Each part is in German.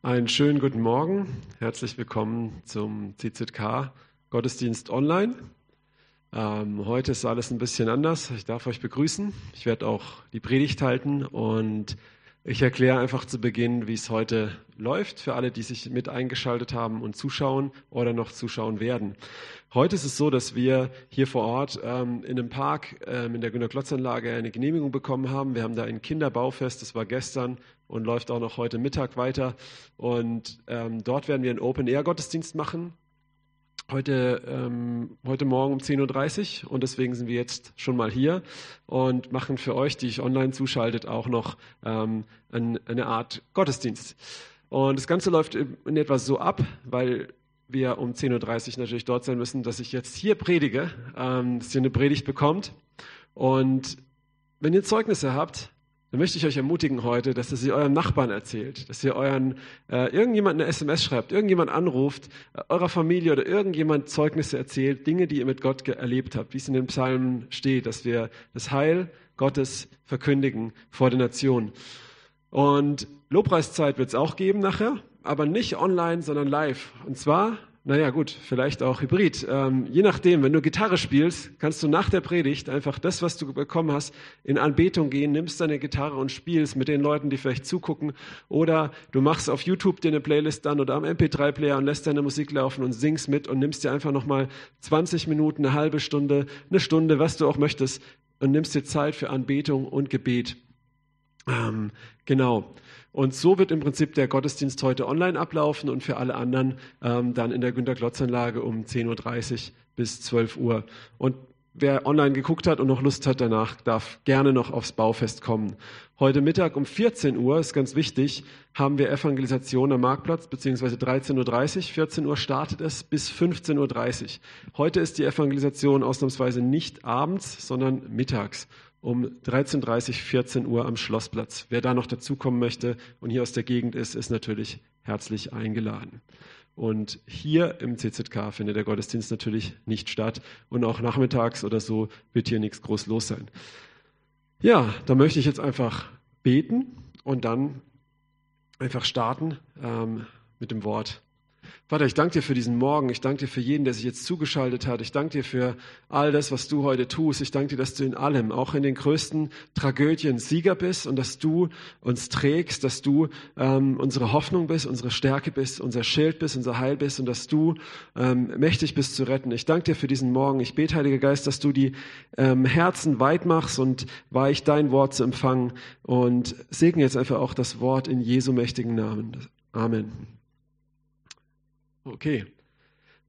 Einen schönen guten Morgen. Herzlich willkommen zum CZK Gottesdienst online. Ähm, heute ist alles ein bisschen anders. Ich darf euch begrüßen. Ich werde auch die Predigt halten und ich erkläre einfach zu Beginn, wie es heute läuft für alle, die sich mit eingeschaltet haben und zuschauen oder noch zuschauen werden. Heute ist es so, dass wir hier vor Ort ähm, in einem Park ähm, in der Günter-Klotz-Anlage eine Genehmigung bekommen haben. Wir haben da ein Kinderbaufest, das war gestern und läuft auch noch heute Mittag weiter. Und ähm, dort werden wir einen Open-Air-Gottesdienst machen heute, ähm, heute Morgen um 10.30 Uhr und deswegen sind wir jetzt schon mal hier und machen für euch, die ich online zuschaltet, auch noch ähm, ein, eine Art Gottesdienst. Und das Ganze läuft in etwa so ab, weil wir um 10.30 Uhr natürlich dort sein müssen, dass ich jetzt hier predige, ähm, dass ihr eine Predigt bekommt. Und wenn ihr Zeugnisse habt, dann möchte ich euch ermutigen heute, dass ihr sie eurem Nachbarn erzählt, dass ihr euren äh, irgendjemand eine SMS schreibt, irgendjemand anruft, äh, eurer Familie oder irgendjemand Zeugnisse erzählt, Dinge, die ihr mit Gott erlebt habt, wie es in den Psalmen steht, dass wir das Heil Gottes verkündigen vor den Nationen. Und Lobpreiszeit wird es auch geben nachher, aber nicht online, sondern live. Und zwar naja, gut, vielleicht auch Hybrid. Ähm, je nachdem, wenn du Gitarre spielst, kannst du nach der Predigt einfach das, was du bekommen hast, in Anbetung gehen, nimmst deine Gitarre und spielst mit den Leuten, die vielleicht zugucken. Oder du machst auf YouTube dir eine Playlist dann oder am MP3-Player und lässt deine Musik laufen und singst mit und nimmst dir einfach nochmal 20 Minuten, eine halbe Stunde, eine Stunde, was du auch möchtest und nimmst dir Zeit für Anbetung und Gebet. Ähm, genau. Und so wird im Prinzip der Gottesdienst heute online ablaufen und für alle anderen ähm, dann in der Günter-Klotz-Anlage um 10.30 Uhr bis 12 Uhr. Und wer online geguckt hat und noch Lust hat danach, darf gerne noch aufs Baufest kommen. Heute Mittag um 14 Uhr, ist ganz wichtig, haben wir Evangelisation am Marktplatz, beziehungsweise 13.30 Uhr. 14 Uhr startet es bis 15.30 Uhr. Heute ist die Evangelisation ausnahmsweise nicht abends, sondern mittags um 13.30 14 Uhr am Schlossplatz. Wer da noch dazukommen möchte und hier aus der Gegend ist, ist natürlich herzlich eingeladen. Und hier im CZK findet der Gottesdienst natürlich nicht statt und auch nachmittags oder so wird hier nichts groß los sein. Ja, da möchte ich jetzt einfach beten und dann einfach starten ähm, mit dem Wort Vater, ich danke dir für diesen Morgen. Ich danke dir für jeden, der sich jetzt zugeschaltet hat. Ich danke dir für all das, was du heute tust. Ich danke dir, dass du in allem, auch in den größten Tragödien, Sieger bist und dass du uns trägst, dass du ähm, unsere Hoffnung bist, unsere Stärke bist, unser Schild bist, unser Heil bist und dass du ähm, mächtig bist zu retten. Ich danke dir für diesen Morgen. Ich bete, Heiliger Geist, dass du die ähm, Herzen weit machst und weich dein Wort zu empfangen und segne jetzt einfach auch das Wort in Jesu mächtigen Namen. Amen. Okay,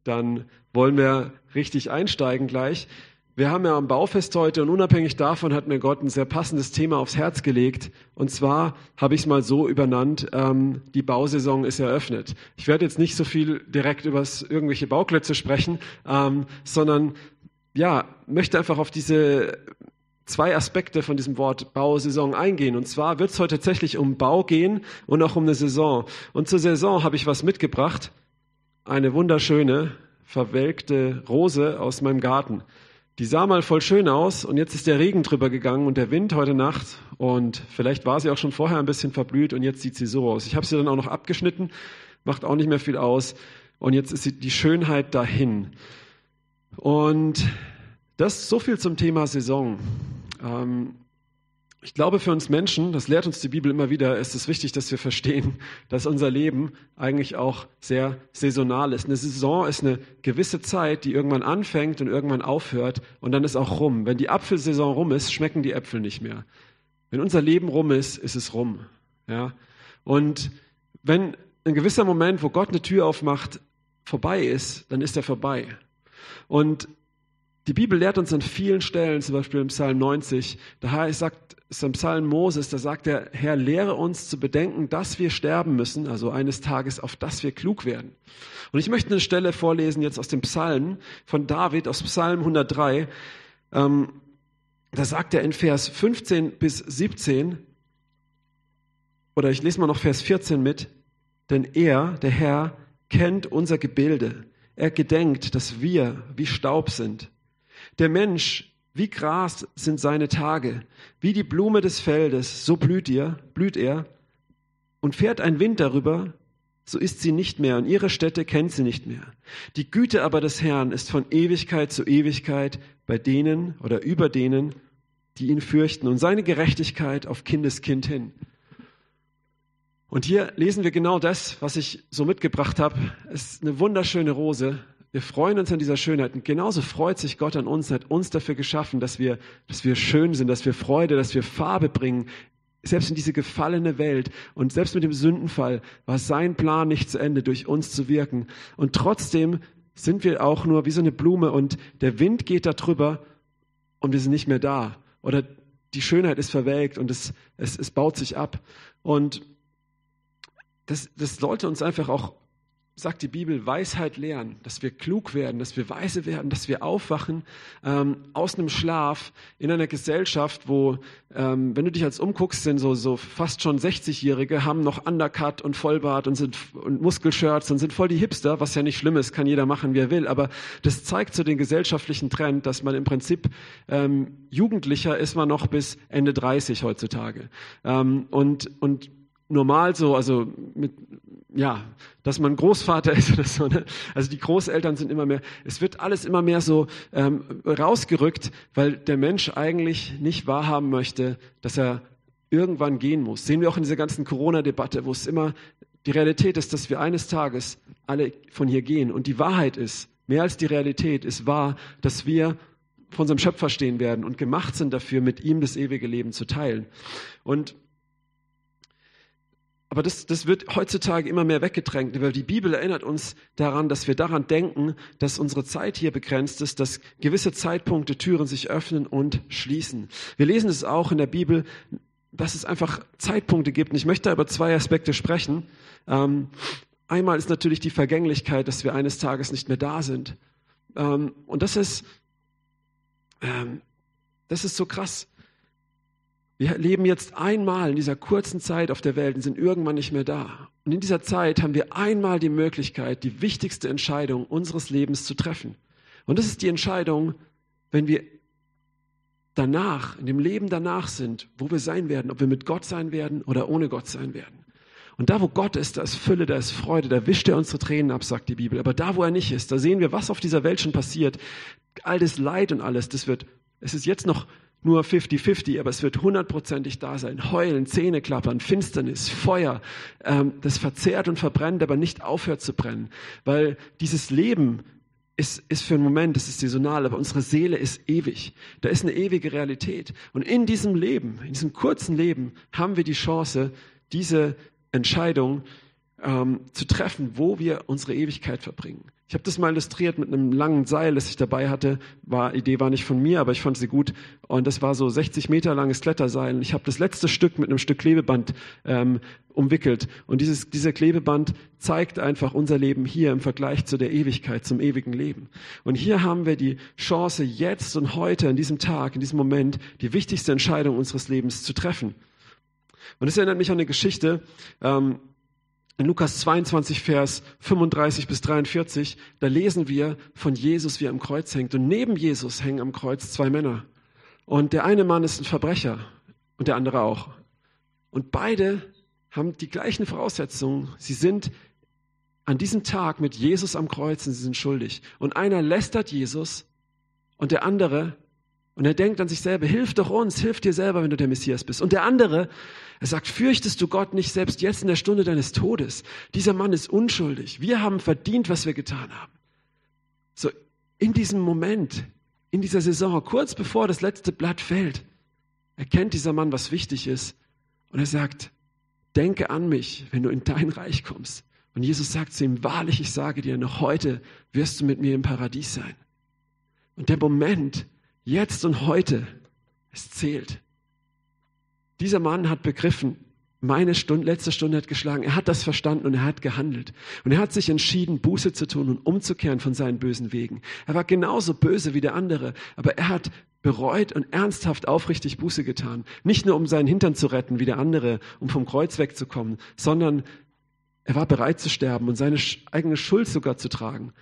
dann wollen wir richtig einsteigen gleich. Wir haben ja am Baufest heute und unabhängig davon hat mir Gott ein sehr passendes Thema aufs Herz gelegt. Und zwar habe ich es mal so übernannt, ähm, die Bausaison ist eröffnet. Ich werde jetzt nicht so viel direkt über irgendwelche Bauklötze sprechen, ähm, sondern ja, möchte einfach auf diese zwei Aspekte von diesem Wort Bausaison eingehen. Und zwar wird es heute tatsächlich um Bau gehen und auch um eine Saison. Und zur Saison habe ich was mitgebracht eine wunderschöne, verwelkte Rose aus meinem Garten. Die sah mal voll schön aus und jetzt ist der Regen drüber gegangen und der Wind heute Nacht und vielleicht war sie auch schon vorher ein bisschen verblüht und jetzt sieht sie so aus. Ich habe sie dann auch noch abgeschnitten, macht auch nicht mehr viel aus und jetzt ist die Schönheit dahin. Und das so viel zum Thema Saison. Ähm, ich glaube, für uns Menschen, das lehrt uns die Bibel immer wieder, ist es wichtig, dass wir verstehen, dass unser Leben eigentlich auch sehr saisonal ist. Eine Saison ist eine gewisse Zeit, die irgendwann anfängt und irgendwann aufhört und dann ist auch rum. Wenn die Apfelsaison rum ist, schmecken die Äpfel nicht mehr. Wenn unser Leben rum ist, ist es rum. Ja? Und wenn ein gewisser Moment, wo Gott eine Tür aufmacht, vorbei ist, dann ist er vorbei. Und die Bibel lehrt uns an vielen Stellen, zum Beispiel im Psalm 90, da sagt ist im Psalm Moses, da sagt der Herr, lehre uns zu bedenken, dass wir sterben müssen, also eines Tages, auf dass wir klug werden. Und ich möchte eine Stelle vorlesen jetzt aus dem Psalm von David, aus Psalm 103. Ähm, da sagt er in Vers 15 bis 17, oder ich lese mal noch Vers 14 mit, denn er, der Herr, kennt unser Gebilde. Er gedenkt, dass wir wie Staub sind. Der Mensch wie Gras sind seine Tage, wie die Blume des Feldes, so blüht ihr, blüht er. Und fährt ein Wind darüber, so ist sie nicht mehr und ihre Städte kennt sie nicht mehr. Die Güte aber des Herrn ist von Ewigkeit zu Ewigkeit bei denen oder über denen, die ihn fürchten und seine Gerechtigkeit auf Kindeskind hin. Und hier lesen wir genau das, was ich so mitgebracht habe. Es ist eine wunderschöne Rose. Wir freuen uns an dieser Schönheit. Und genauso freut sich Gott an uns, hat uns dafür geschaffen, dass wir, dass wir schön sind, dass wir Freude, dass wir Farbe bringen selbst in diese gefallene Welt und selbst mit dem Sündenfall war sein Plan nicht zu Ende, durch uns zu wirken. Und trotzdem sind wir auch nur wie so eine Blume und der Wind geht da drüber und wir sind nicht mehr da. Oder die Schönheit ist verwelkt und es, es, es baut sich ab. Und das, das sollte uns einfach auch sagt die Bibel, Weisheit lernen, dass wir klug werden, dass wir weise werden, dass wir aufwachen ähm, aus einem Schlaf in einer Gesellschaft, wo, ähm, wenn du dich als umguckst, sind so, so fast schon 60-Jährige, haben noch Undercut und Vollbart und, sind, und Muskelshirts und sind voll die Hipster, was ja nicht schlimm ist, kann jeder machen, wie er will, aber das zeigt so den gesellschaftlichen Trend, dass man im Prinzip ähm, Jugendlicher ist man noch bis Ende 30 heutzutage. Ähm, und, und normal so, also mit, ja, dass man Großvater ist oder so. Ne? Also die Großeltern sind immer mehr, es wird alles immer mehr so ähm, rausgerückt, weil der Mensch eigentlich nicht wahrhaben möchte, dass er irgendwann gehen muss. Sehen wir auch in dieser ganzen Corona-Debatte, wo es immer die Realität ist, dass wir eines Tages alle von hier gehen. Und die Wahrheit ist, mehr als die Realität ist wahr, dass wir von unserem Schöpfer stehen werden und gemacht sind dafür, mit ihm das ewige Leben zu teilen. Und aber das, das wird heutzutage immer mehr weggedrängt, weil die Bibel erinnert uns daran, dass wir daran denken, dass unsere Zeit hier begrenzt ist, dass gewisse Zeitpunkte Türen sich öffnen und schließen. Wir lesen es auch in der Bibel, dass es einfach Zeitpunkte gibt. Und ich möchte über zwei Aspekte sprechen. Ähm, einmal ist natürlich die Vergänglichkeit, dass wir eines Tages nicht mehr da sind. Ähm, und das ist, ähm, das ist so krass. Wir leben jetzt einmal in dieser kurzen Zeit auf der Welt und sind irgendwann nicht mehr da. Und in dieser Zeit haben wir einmal die Möglichkeit, die wichtigste Entscheidung unseres Lebens zu treffen. Und das ist die Entscheidung, wenn wir danach, in dem Leben danach sind, wo wir sein werden, ob wir mit Gott sein werden oder ohne Gott sein werden. Und da, wo Gott ist, da ist Fülle, da ist Freude, da wischt er unsere Tränen ab, sagt die Bibel. Aber da, wo er nicht ist, da sehen wir, was auf dieser Welt schon passiert. All das Leid und alles, das wird, es ist jetzt noch nur 50-50, aber es wird hundertprozentig da sein. Heulen, Zähne klappern, Finsternis, Feuer, ähm, das verzehrt und verbrennt, aber nicht aufhört zu brennen. Weil dieses Leben ist, ist für einen Moment, das ist saisonal, aber unsere Seele ist ewig. Da ist eine ewige Realität. Und in diesem Leben, in diesem kurzen Leben, haben wir die Chance, diese Entscheidung ähm, zu treffen, wo wir unsere Ewigkeit verbringen. Ich habe das mal illustriert mit einem langen Seil, das ich dabei hatte. War, Idee war nicht von mir, aber ich fand sie gut. Und das war so 60 Meter langes Kletterseil. Ich habe das letzte Stück mit einem Stück Klebeband ähm, umwickelt. Und dieses, dieser Klebeband zeigt einfach unser Leben hier im Vergleich zu der Ewigkeit, zum ewigen Leben. Und hier haben wir die Chance, jetzt und heute, in diesem Tag, in diesem Moment, die wichtigste Entscheidung unseres Lebens zu treffen. Und es erinnert mich an eine Geschichte. Ähm, in Lukas 22, Vers 35 bis 43, da lesen wir von Jesus, wie er am Kreuz hängt. Und neben Jesus hängen am Kreuz zwei Männer. Und der eine Mann ist ein Verbrecher und der andere auch. Und beide haben die gleichen Voraussetzungen. Sie sind an diesem Tag mit Jesus am Kreuz und sie sind schuldig. Und einer lästert Jesus und der andere und er denkt an sich selber, hilf doch uns, hilf dir selber, wenn du der Messias bist. Und der andere, er sagt, fürchtest du Gott nicht selbst jetzt in der Stunde deines Todes? Dieser Mann ist unschuldig. Wir haben verdient, was wir getan haben. So, in diesem Moment, in dieser Saison, kurz bevor das letzte Blatt fällt, erkennt dieser Mann, was wichtig ist. Und er sagt, denke an mich, wenn du in dein Reich kommst. Und Jesus sagt zu ihm, wahrlich, ich sage dir, noch heute wirst du mit mir im Paradies sein. Und der Moment, Jetzt und heute. Es zählt. Dieser Mann hat begriffen, meine Stunde, letzte Stunde hat geschlagen. Er hat das verstanden und er hat gehandelt. Und er hat sich entschieden, Buße zu tun und umzukehren von seinen bösen Wegen. Er war genauso böse wie der andere, aber er hat bereut und ernsthaft aufrichtig Buße getan. Nicht nur, um seinen Hintern zu retten wie der andere, um vom Kreuz wegzukommen, sondern er war bereit zu sterben und seine eigene Schuld sogar zu tragen.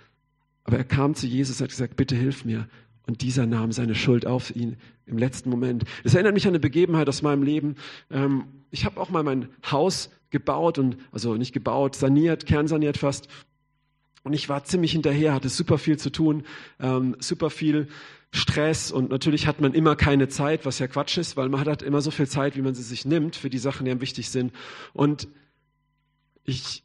Aber er kam zu Jesus und hat gesagt, bitte hilf mir. Und dieser nahm seine Schuld auf ihn im letzten Moment. Das erinnert mich an eine Begebenheit aus meinem Leben. Ähm, ich habe auch mal mein Haus gebaut und, also nicht gebaut, saniert, kernsaniert fast. Und ich war ziemlich hinterher, hatte super viel zu tun, ähm, super viel Stress und natürlich hat man immer keine Zeit, was ja Quatsch ist, weil man hat halt immer so viel Zeit, wie man sie sich nimmt für die Sachen, die einem wichtig sind. Und ich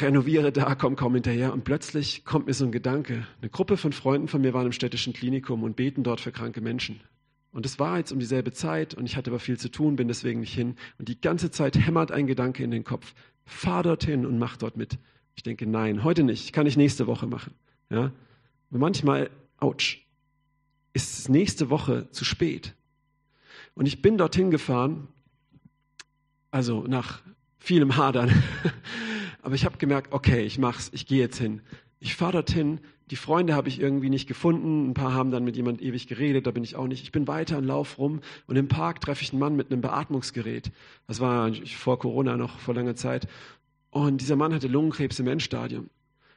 renoviere da, komme kaum hinterher und plötzlich kommt mir so ein Gedanke. Eine Gruppe von Freunden von mir waren im städtischen Klinikum und beten dort für kranke Menschen. Und es war jetzt um dieselbe Zeit und ich hatte aber viel zu tun, bin deswegen nicht hin. Und die ganze Zeit hämmert ein Gedanke in den Kopf. Fahr dorthin und mach dort mit. Ich denke, nein, heute nicht, kann ich nächste Woche machen. Ja? Und manchmal, ouch, ist es nächste Woche zu spät. Und ich bin dorthin gefahren, also nach vielem Hadern. Aber ich habe gemerkt, okay, ich mach's, ich gehe jetzt hin. Ich fahre dorthin. Die Freunde habe ich irgendwie nicht gefunden. Ein paar haben dann mit jemand ewig geredet, da bin ich auch nicht. Ich bin weiter und lauf rum und im Park treffe ich einen Mann mit einem Beatmungsgerät. Das war vor Corona noch, vor langer Zeit. Und dieser Mann hatte Lungenkrebs im Endstadium.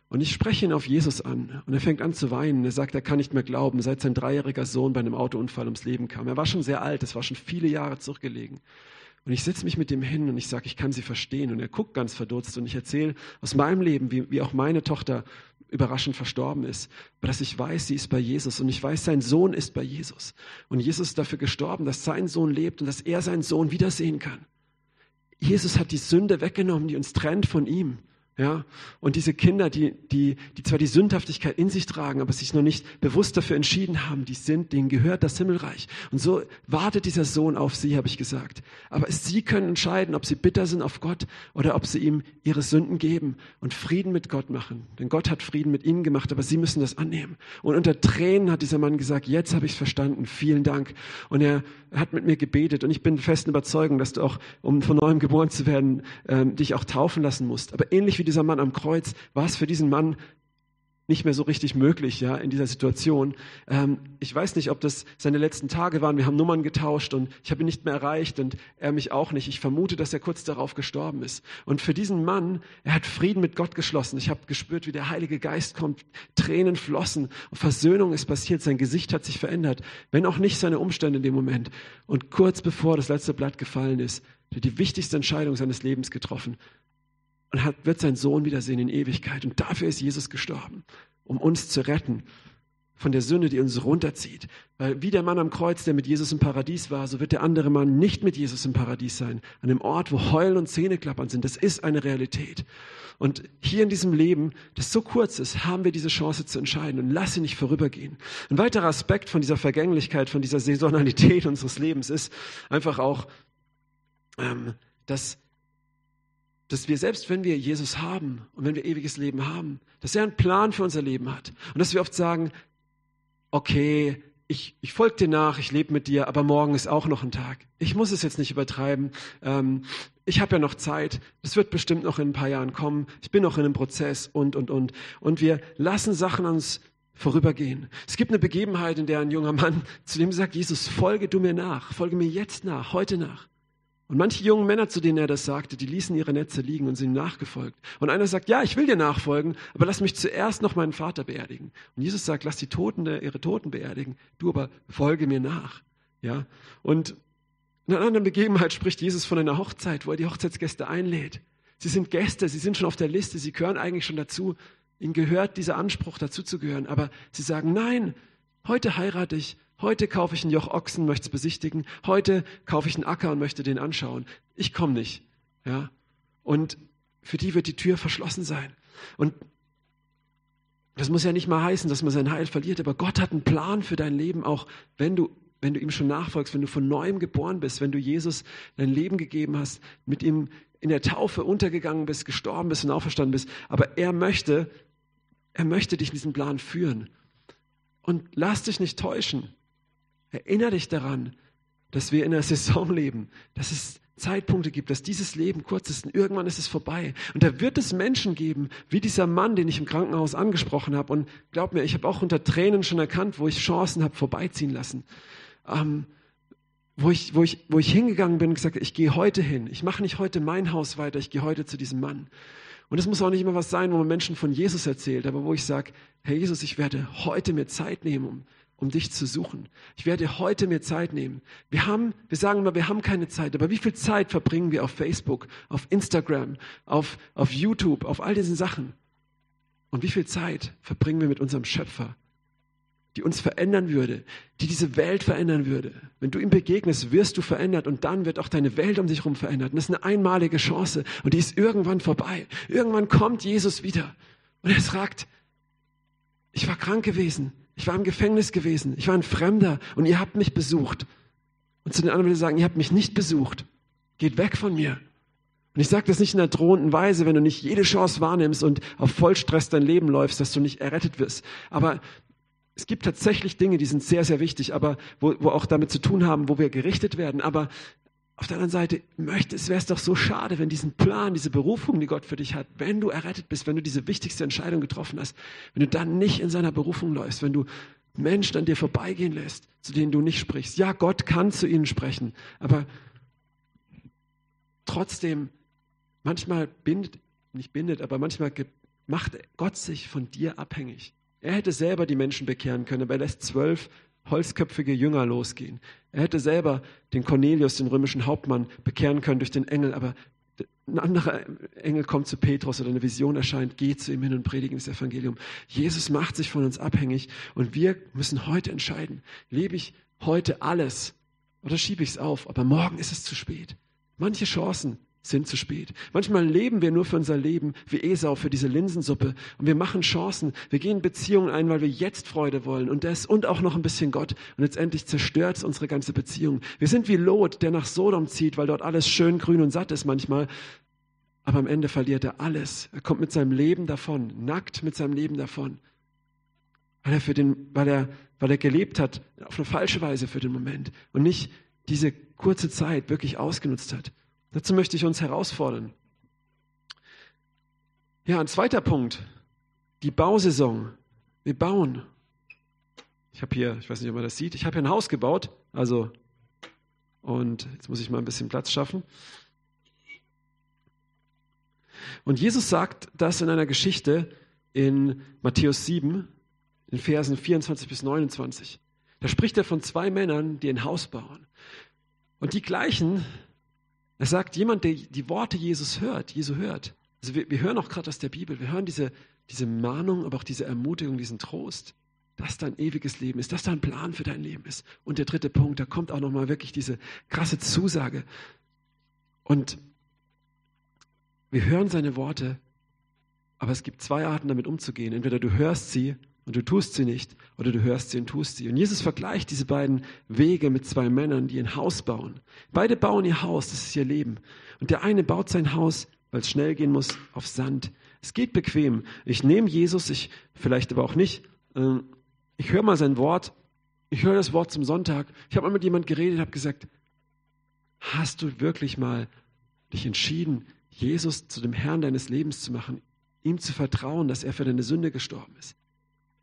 Und ich spreche ihn auf Jesus an und er fängt an zu weinen. Er sagt, er kann nicht mehr glauben, seit sein dreijähriger Sohn bei einem Autounfall ums Leben kam. Er war schon sehr alt, es war schon viele Jahre zurückgelegen. Und ich setze mich mit ihm hin und ich sage, ich kann sie verstehen. Und er guckt ganz verdutzt und ich erzähle aus meinem Leben, wie, wie auch meine Tochter überraschend verstorben ist, aber dass ich weiß, sie ist bei Jesus und ich weiß, sein Sohn ist bei Jesus. Und Jesus ist dafür gestorben, dass sein Sohn lebt und dass er seinen Sohn wiedersehen kann. Jesus hat die Sünde weggenommen, die uns trennt von ihm. Ja, und diese Kinder, die, die, die zwar die Sündhaftigkeit in sich tragen, aber sich noch nicht bewusst dafür entschieden haben, die sind, denen gehört das Himmelreich. Und so wartet dieser Sohn auf sie, habe ich gesagt. Aber sie können entscheiden, ob sie bitter sind auf Gott oder ob sie ihm ihre Sünden geben und Frieden mit Gott machen. Denn Gott hat Frieden mit ihnen gemacht, aber sie müssen das annehmen. Und unter Tränen hat dieser Mann gesagt, jetzt habe ich es verstanden, vielen Dank. Und er hat mit mir gebetet und ich bin festen Überzeugung, dass du auch, um von neuem geboren zu werden, ähm, dich auch taufen lassen musst. Aber ähnlich wie dieser Mann am Kreuz war es für diesen Mann nicht mehr so richtig möglich, ja, in dieser Situation. Ähm, ich weiß nicht, ob das seine letzten Tage waren. Wir haben Nummern getauscht und ich habe ihn nicht mehr erreicht und er mich auch nicht. Ich vermute, dass er kurz darauf gestorben ist. Und für diesen Mann, er hat Frieden mit Gott geschlossen. Ich habe gespürt, wie der Heilige Geist kommt. Tränen flossen. Versöhnung ist passiert. Sein Gesicht hat sich verändert. Wenn auch nicht seine Umstände in dem Moment. Und kurz bevor das letzte Blatt gefallen ist, hat er die wichtigste Entscheidung seines Lebens getroffen und hat, wird seinen Sohn wiedersehen in Ewigkeit. Und dafür ist Jesus gestorben, um uns zu retten von der Sünde, die uns runterzieht. Weil wie der Mann am Kreuz, der mit Jesus im Paradies war, so wird der andere Mann nicht mit Jesus im Paradies sein. An dem Ort, wo Heulen und Zähneklappern sind. Das ist eine Realität. Und hier in diesem Leben, das so kurz ist, haben wir diese Chance zu entscheiden und lass sie nicht vorübergehen. Ein weiterer Aspekt von dieser Vergänglichkeit, von dieser Saisonalität unseres Lebens ist einfach auch, ähm, dass dass wir selbst wenn wir Jesus haben und wenn wir ewiges Leben haben, dass er einen Plan für unser Leben hat. Und dass wir oft sagen, okay, ich, ich folge dir nach, ich lebe mit dir, aber morgen ist auch noch ein Tag. Ich muss es jetzt nicht übertreiben. Ähm, ich habe ja noch Zeit. Das wird bestimmt noch in ein paar Jahren kommen. Ich bin noch in einem Prozess und, und, und. Und wir lassen Sachen uns vorübergehen. Es gibt eine Begebenheit, in der ein junger Mann zu dem sagt, Jesus, folge du mir nach, folge mir jetzt nach, heute nach. Und manche jungen Männer, zu denen er das sagte, die ließen ihre Netze liegen und sind ihm nachgefolgt. Und einer sagt, ja, ich will dir nachfolgen, aber lass mich zuerst noch meinen Vater beerdigen. Und Jesus sagt, lass die Toten ihre Toten beerdigen, du aber folge mir nach. Ja? Und in einer anderen Begebenheit spricht Jesus von einer Hochzeit, wo er die Hochzeitsgäste einlädt. Sie sind Gäste, sie sind schon auf der Liste, sie gehören eigentlich schon dazu. Ihnen gehört dieser Anspruch, dazu zu gehören. Aber sie sagen, nein, heute heirate ich Heute kaufe ich ein Joch Ochsen, möchte es besichtigen. Heute kaufe ich einen Acker und möchte den anschauen. Ich komme nicht. Ja? Und für die wird die Tür verschlossen sein. Und das muss ja nicht mal heißen, dass man sein Heil verliert, aber Gott hat einen Plan für dein Leben, auch wenn du, wenn du ihm schon nachfolgst, wenn du von neuem geboren bist, wenn du Jesus dein Leben gegeben hast, mit ihm in der Taufe untergegangen bist, gestorben bist und auferstanden bist. Aber er möchte, er möchte dich in diesen Plan führen. Und lass dich nicht täuschen. Erinnere dich daran, dass wir in einer Saison leben, dass es Zeitpunkte gibt, dass dieses Leben kurz ist und irgendwann ist es vorbei. Und da wird es Menschen geben, wie dieser Mann, den ich im Krankenhaus angesprochen habe. Und glaub mir, ich habe auch unter Tränen schon erkannt, wo ich Chancen habe vorbeiziehen lassen. Ähm, wo ich, wo, ich, wo ich hingegangen bin und gesagt, ich gehe heute hin. Ich mache nicht heute mein Haus weiter, ich gehe heute zu diesem Mann. Und es muss auch nicht immer was sein, wo man Menschen von Jesus erzählt, aber wo ich sage, Herr Jesus, ich werde heute mir Zeit nehmen, um um dich zu suchen. Ich werde heute mir Zeit nehmen. Wir haben, wir sagen immer, wir haben keine Zeit, aber wie viel Zeit verbringen wir auf Facebook, auf Instagram, auf, auf YouTube, auf all diesen Sachen? Und wie viel Zeit verbringen wir mit unserem Schöpfer, die uns verändern würde, die diese Welt verändern würde. Wenn du ihm begegnest, wirst du verändert und dann wird auch deine Welt um dich herum verändert. Und das ist eine einmalige Chance und die ist irgendwann vorbei. Irgendwann kommt Jesus wieder und er sagt, ich war krank gewesen, ich war im Gefängnis gewesen, ich war ein Fremder und ihr habt mich besucht. Und zu den anderen will ich sagen, ihr habt mich nicht besucht. Geht weg von mir. Und ich sage das nicht in einer drohenden Weise, wenn du nicht jede Chance wahrnimmst und auf Vollstress dein Leben läufst, dass du nicht errettet wirst. Aber es gibt tatsächlich Dinge, die sind sehr, sehr wichtig, aber wo, wo auch damit zu tun haben, wo wir gerichtet werden. Aber auf der anderen Seite möchte, es wäre es doch so schade, wenn diesen Plan, diese Berufung, die Gott für dich hat, wenn du errettet bist, wenn du diese wichtigste Entscheidung getroffen hast, wenn du dann nicht in seiner Berufung läufst, wenn du Menschen an dir vorbeigehen lässt, zu denen du nicht sprichst. Ja, Gott kann zu ihnen sprechen, aber trotzdem, manchmal bindet, nicht bindet, aber manchmal macht Gott sich von dir abhängig. Er hätte selber die Menschen bekehren können, aber er lässt zwölf holzköpfige Jünger losgehen. Er hätte selber den Cornelius, den römischen Hauptmann, bekehren können durch den Engel, aber ein anderer Engel kommt zu Petrus oder eine Vision erscheint, geht zu ihm hin und predigt das Evangelium. Jesus macht sich von uns abhängig und wir müssen heute entscheiden, lebe ich heute alles oder schiebe ich es auf, aber morgen ist es zu spät. Manche Chancen sind zu spät. Manchmal leben wir nur für unser Leben wie Esau für diese Linsensuppe und wir machen Chancen. Wir gehen Beziehungen ein, weil wir jetzt Freude wollen und das und auch noch ein bisschen Gott und letztendlich zerstört es unsere ganze Beziehung. Wir sind wie Lot, der nach Sodom zieht, weil dort alles schön grün und satt ist manchmal. Aber am Ende verliert er alles. Er kommt mit seinem Leben davon, nackt mit seinem Leben davon. Weil er für den, weil er, weil er gelebt hat auf eine falsche Weise für den Moment und nicht diese kurze Zeit wirklich ausgenutzt hat. Dazu möchte ich uns herausfordern. Ja, ein zweiter Punkt. Die Bausaison. Wir bauen. Ich habe hier, ich weiß nicht, ob man das sieht, ich habe hier ein Haus gebaut. Also, und jetzt muss ich mal ein bisschen Platz schaffen. Und Jesus sagt das in einer Geschichte in Matthäus 7, in Versen 24 bis 29. Da spricht er von zwei Männern, die ein Haus bauen. Und die gleichen er sagt, jemand, der die Worte Jesus hört, Jesu hört. Also wir, wir hören auch gerade aus der Bibel, wir hören diese, diese Mahnung, aber auch diese Ermutigung, diesen Trost, dass dein ewiges Leben ist, dass da ein Plan für dein Leben ist. Und der dritte Punkt, da kommt auch nochmal wirklich diese krasse Zusage. Und wir hören seine Worte, aber es gibt zwei Arten, damit umzugehen. Entweder du hörst sie und du tust sie nicht oder du hörst sie und tust sie. Und Jesus vergleicht diese beiden Wege mit zwei Männern, die ein Haus bauen. Beide bauen ihr Haus, das ist ihr Leben. Und der eine baut sein Haus, weil es schnell gehen muss, auf Sand. Es geht bequem. Ich nehme Jesus, ich vielleicht aber auch nicht. Ähm, ich höre mal sein Wort. Ich höre das Wort zum Sonntag. Ich habe mal mit jemand geredet, habe gesagt, hast du wirklich mal dich entschieden, Jesus zu dem Herrn deines Lebens zu machen, ihm zu vertrauen, dass er für deine Sünde gestorben ist?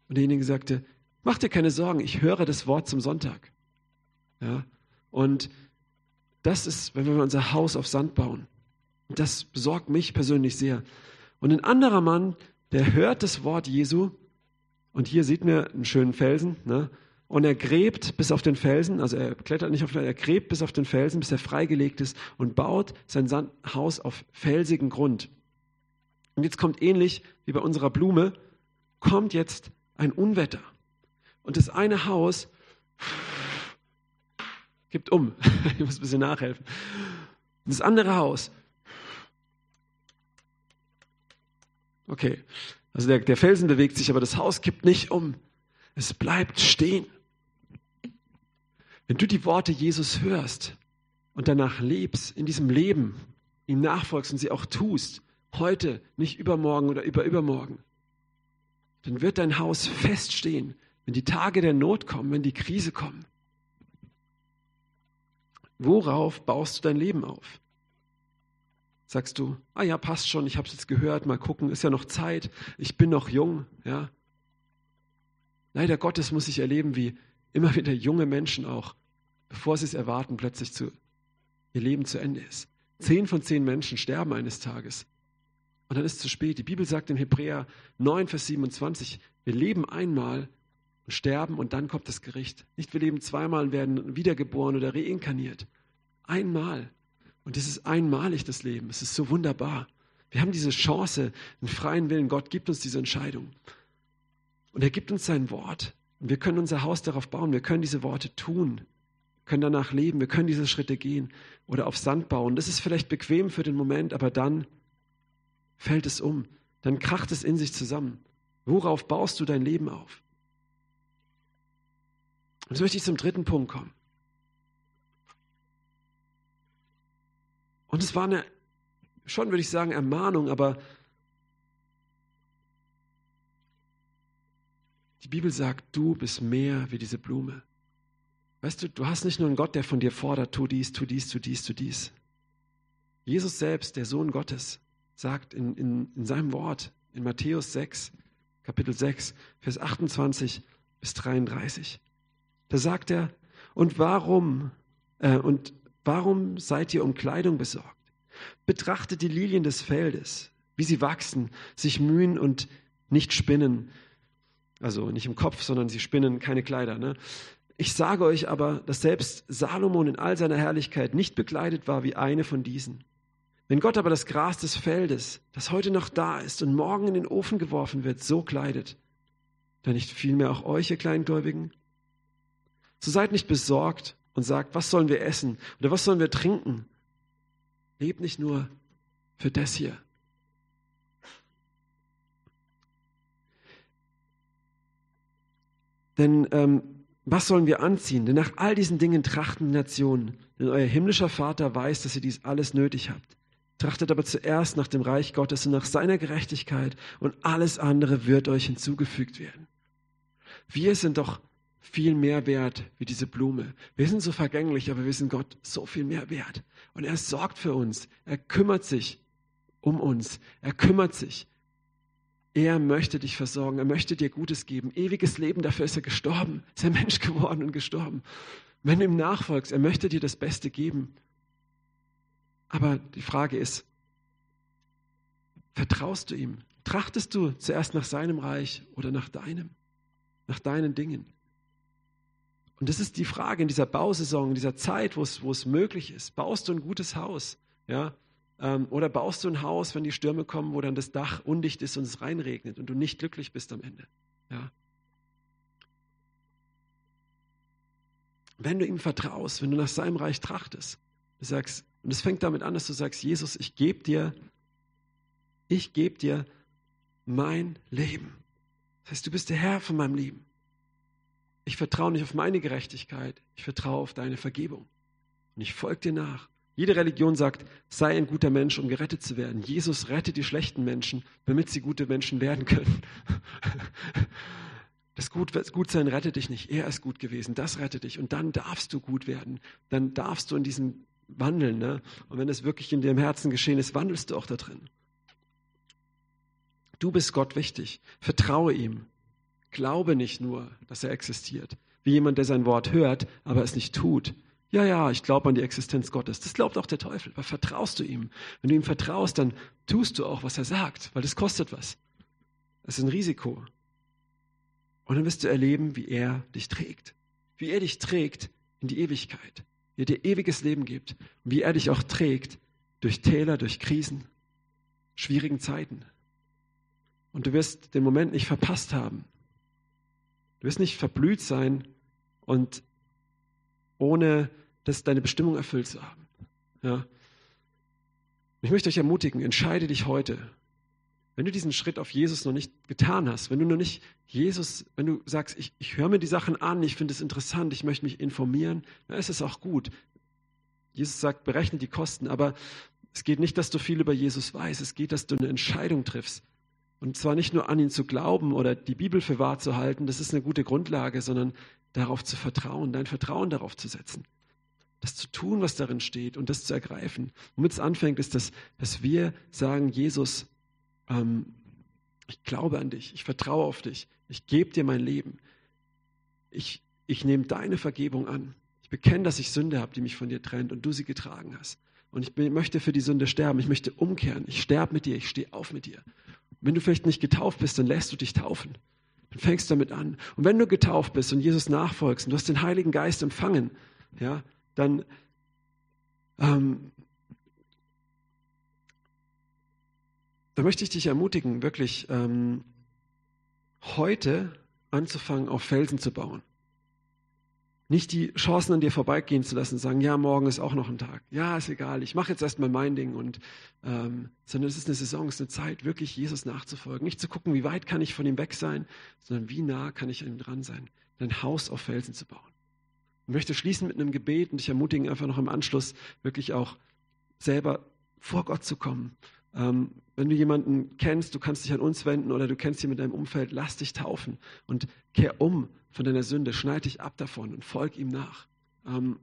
Und derjenige sagte, mach dir keine Sorgen, ich höre das Wort zum Sonntag. Ja? Und das ist, wenn wir unser Haus auf Sand bauen. Das besorgt mich persönlich sehr. Und ein anderer Mann, der hört das Wort Jesu, und hier sieht man einen schönen Felsen, ne? und er gräbt bis auf den Felsen, also er klettert nicht auf den, er gräbt bis auf den Felsen, bis er freigelegt ist und baut sein Haus auf felsigen Grund. Und jetzt kommt ähnlich wie bei unserer Blume, kommt jetzt ein Unwetter. Und das eine Haus gibt um. Ich muss ein bisschen nachhelfen. Das andere Haus. Okay. Also der, der Felsen bewegt sich, aber das Haus kippt nicht um. Es bleibt stehen. Wenn du die Worte Jesus hörst und danach lebst, in diesem Leben, ihm nachfolgst und sie auch tust, heute, nicht übermorgen oder überübermorgen, dann wird dein Haus feststehen, wenn die Tage der Not kommen, wenn die Krise kommen. Worauf baust du dein Leben auf? Sagst du, ah ja, passt schon, ich habe es jetzt gehört, mal gucken, ist ja noch Zeit, ich bin noch jung, ja. Leider Gottes muss ich erleben, wie immer wieder junge Menschen auch, bevor sie es erwarten, plötzlich zu, ihr Leben zu Ende ist. Zehn von zehn Menschen sterben eines Tages. Und dann ist es zu spät. Die Bibel sagt in Hebräer 9, Vers 27, wir leben einmal und sterben und dann kommt das Gericht. Nicht wir leben zweimal und werden wiedergeboren oder reinkarniert. Einmal. Und das ist einmalig, das Leben. Es ist so wunderbar. Wir haben diese Chance, einen freien Willen. Gott gibt uns diese Entscheidung. Und er gibt uns sein Wort. Und wir können unser Haus darauf bauen. Wir können diese Worte tun, können danach leben. Wir können diese Schritte gehen oder auf Sand bauen. Das ist vielleicht bequem für den Moment, aber dann fällt es um. Dann kracht es in sich zusammen. Worauf baust du dein Leben auf? Und jetzt möchte ich zum dritten Punkt kommen. Und es war eine, schon würde ich sagen, Ermahnung, aber die Bibel sagt, du bist mehr wie diese Blume. Weißt du, du hast nicht nur einen Gott, der von dir fordert, tu dies, tu dies, tu dies, tu dies. Jesus selbst, der Sohn Gottes, sagt in, in, in seinem Wort, in Matthäus 6, Kapitel 6, Vers 28 bis 33. Da sagt er, und warum, äh, und warum seid ihr um Kleidung besorgt? Betrachtet die Lilien des Feldes, wie sie wachsen, sich mühen und nicht spinnen. Also nicht im Kopf, sondern sie spinnen keine Kleider. Ne? Ich sage euch aber, dass selbst Salomon in all seiner Herrlichkeit nicht bekleidet war wie eine von diesen. Wenn Gott aber das Gras des Feldes, das heute noch da ist und morgen in den Ofen geworfen wird, so kleidet, dann nicht vielmehr auch euch, ihr Kleingläubigen? So seid nicht besorgt und sagt, was sollen wir essen oder was sollen wir trinken? Lebt nicht nur für das hier. Denn ähm, was sollen wir anziehen? Denn nach all diesen Dingen trachten die Nationen. Denn euer himmlischer Vater weiß, dass ihr dies alles nötig habt. Trachtet aber zuerst nach dem Reich Gottes und nach seiner Gerechtigkeit und alles andere wird euch hinzugefügt werden. Wir sind doch viel mehr wert wie diese Blume. Wir sind so vergänglich, aber wir sind Gott so viel mehr wert. Und er sorgt für uns. Er kümmert sich um uns. Er kümmert sich. Er möchte dich versorgen. Er möchte dir Gutes geben. Ewiges Leben, dafür ist er gestorben. Ist er Mensch geworden und gestorben. Wenn du ihm nachfolgst, er möchte dir das Beste geben. Aber die Frage ist, vertraust du ihm? Trachtest du zuerst nach seinem Reich oder nach deinem? Nach deinen Dingen? Und das ist die Frage in dieser Bausaison, in dieser Zeit, wo es, wo es möglich ist. Baust du ein gutes Haus? Ja? Ähm, oder baust du ein Haus, wenn die Stürme kommen, wo dann das Dach undicht ist und es reinregnet und du nicht glücklich bist am Ende? Ja? Wenn du ihm vertraust, wenn du nach seinem Reich trachtest, du sagst, und es fängt damit an, dass du sagst, Jesus, ich gebe dir, ich gebe dir mein Leben. Das heißt, du bist der Herr von meinem Leben. Ich vertraue nicht auf meine Gerechtigkeit, ich vertraue auf deine Vergebung. Und ich folge dir nach. Jede Religion sagt, sei ein guter Mensch, um gerettet zu werden. Jesus rettet die schlechten Menschen, damit sie gute Menschen werden können. Das Gutsein rettet dich nicht. Er ist gut gewesen. Das rettet dich. Und dann darfst du gut werden. Dann darfst du in diesem wandeln. Ne? Und wenn es wirklich in deinem Herzen geschehen ist, wandelst du auch da drin. Du bist Gott wichtig. Vertraue ihm. Glaube nicht nur, dass er existiert. Wie jemand, der sein Wort hört, aber es nicht tut. Ja, ja, ich glaube an die Existenz Gottes. Das glaubt auch der Teufel. Aber vertraust du ihm? Wenn du ihm vertraust, dann tust du auch, was er sagt, weil das kostet was. Es ist ein Risiko. Und dann wirst du erleben, wie er dich trägt. Wie er dich trägt in die Ewigkeit. Wie er dir ewiges Leben gibt. Wie er dich auch trägt durch Täler, durch Krisen, schwierigen Zeiten. Und du wirst den Moment nicht verpasst haben, Du wirst nicht verblüht sein und ohne das deine Bestimmung erfüllt zu haben. Ja. Ich möchte euch ermutigen, entscheide dich heute. Wenn du diesen Schritt auf Jesus noch nicht getan hast, wenn du noch nicht Jesus, wenn du sagst, ich, ich höre mir die Sachen an, ich finde es interessant, ich möchte mich informieren, dann ist es auch gut. Jesus sagt, berechne die Kosten, aber es geht nicht, dass du viel über Jesus weißt, es geht, dass du eine Entscheidung triffst. Und zwar nicht nur an ihn zu glauben oder die Bibel für wahr zu halten, das ist eine gute Grundlage, sondern darauf zu vertrauen, dein Vertrauen darauf zu setzen. Das zu tun, was darin steht und das zu ergreifen. Womit es anfängt, ist, dass, dass wir sagen, Jesus, ähm, ich glaube an dich, ich vertraue auf dich, ich gebe dir mein Leben. Ich, ich nehme deine Vergebung an. Ich bekenne, dass ich Sünde habe, die mich von dir trennt und du sie getragen hast. Und ich möchte für die Sünde sterben. Ich möchte umkehren. Ich sterbe mit dir. Ich stehe auf mit dir. Wenn du vielleicht nicht getauft bist, dann lässt du dich taufen. Dann fängst du damit an. Und wenn du getauft bist und Jesus nachfolgst und du hast den Heiligen Geist empfangen, ja, dann ähm, da möchte ich dich ermutigen, wirklich ähm, heute anzufangen, auf Felsen zu bauen. Nicht die Chancen an dir vorbeigehen zu lassen, sagen, ja, morgen ist auch noch ein Tag. Ja, ist egal, ich mache jetzt erstmal mein Ding. Und, ähm, sondern es ist eine Saison, es ist eine Zeit, wirklich Jesus nachzufolgen. Nicht zu gucken, wie weit kann ich von ihm weg sein, sondern wie nah kann ich an ihm dran sein. Ein Haus auf Felsen zu bauen. Ich möchte schließen mit einem Gebet und dich ermutigen, einfach noch im Anschluss wirklich auch selber vor Gott zu kommen. Ähm, wenn du jemanden kennst, du kannst dich an uns wenden oder du kennst jemanden in deinem Umfeld, lass dich taufen und kehr um von deiner Sünde, schneid dich ab davon und folg ihm nach. Ähm,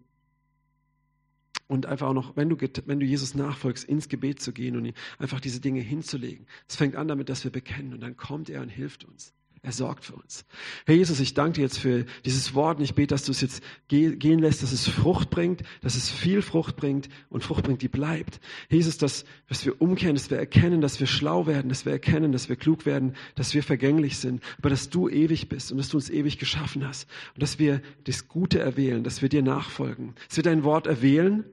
und einfach auch noch, wenn du, wenn du Jesus nachfolgst, ins Gebet zu gehen und einfach diese Dinge hinzulegen. Es fängt an damit, dass wir bekennen und dann kommt er und hilft uns. Er sorgt für uns. Herr Jesus, ich danke dir jetzt für dieses Wort und ich bete, dass du es jetzt gehen lässt, dass es Frucht bringt, dass es viel Frucht bringt und Frucht bringt, die bleibt. Herr Jesus, dass, dass wir umkehren, dass wir erkennen, dass wir schlau werden, dass wir erkennen, dass wir klug werden, dass wir vergänglich sind, aber dass du ewig bist und dass du uns ewig geschaffen hast und dass wir das Gute erwählen, dass wir dir nachfolgen, dass wir dein Wort erwählen,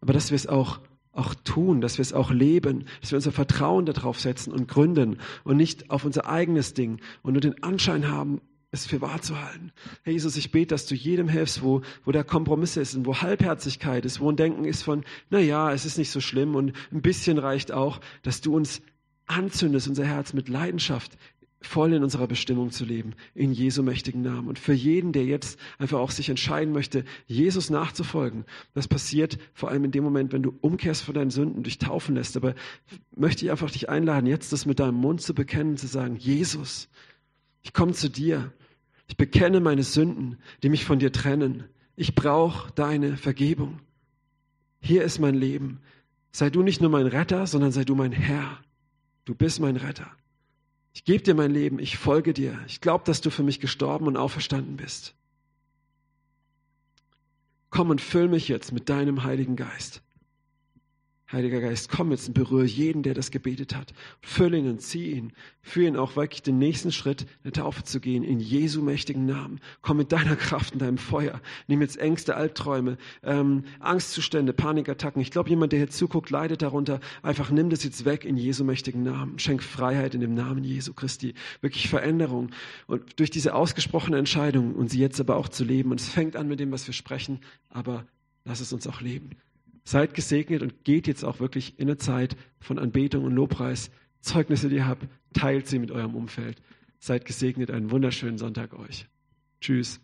aber dass wir es auch auch tun, dass wir es auch leben, dass wir unser Vertrauen darauf setzen und gründen und nicht auf unser eigenes Ding und nur den Anschein haben, es für wahr zu halten. Herr Jesus, ich bete, dass du jedem hilfst, wo, wo der Kompromiss ist und wo Halbherzigkeit ist, wo ein Denken ist von, na ja, es ist nicht so schlimm und ein bisschen reicht auch, dass du uns anzündest, unser Herz mit Leidenschaft voll in unserer Bestimmung zu leben, in Jesu mächtigen Namen. Und für jeden, der jetzt einfach auch sich entscheiden möchte, Jesus nachzufolgen, das passiert vor allem in dem Moment, wenn du umkehrst von deinen Sünden, dich taufen lässt. Aber möchte ich einfach dich einladen, jetzt das mit deinem Mund zu bekennen, zu sagen, Jesus, ich komme zu dir. Ich bekenne meine Sünden, die mich von dir trennen. Ich brauche deine Vergebung. Hier ist mein Leben. Sei du nicht nur mein Retter, sondern sei du mein Herr. Du bist mein Retter. Ich gebe dir mein Leben, ich folge dir. Ich glaube, dass du für mich gestorben und auferstanden bist. Komm und füll mich jetzt mit deinem Heiligen Geist. Heiliger Geist, komm jetzt und berühre jeden, der das gebetet hat. Füll ihn und zieh ihn. Führ ihn auch wirklich den nächsten Schritt der Taufe zu gehen, in Jesu mächtigen Namen. Komm mit deiner Kraft und deinem Feuer. Nimm jetzt Ängste, Albträume, ähm, Angstzustände, Panikattacken. Ich glaube, jemand, der hier zuguckt, leidet darunter. Einfach nimm das jetzt weg in Jesu mächtigen Namen. Schenk Freiheit in dem Namen Jesu Christi. Wirklich Veränderung. Und durch diese ausgesprochene Entscheidung und sie jetzt aber auch zu leben. Und es fängt an mit dem, was wir sprechen, aber lass es uns auch leben. Seid gesegnet und geht jetzt auch wirklich in eine Zeit von Anbetung und Lobpreis. Zeugnisse, die ihr habt, teilt sie mit eurem Umfeld. Seid gesegnet, einen wunderschönen Sonntag euch. Tschüss.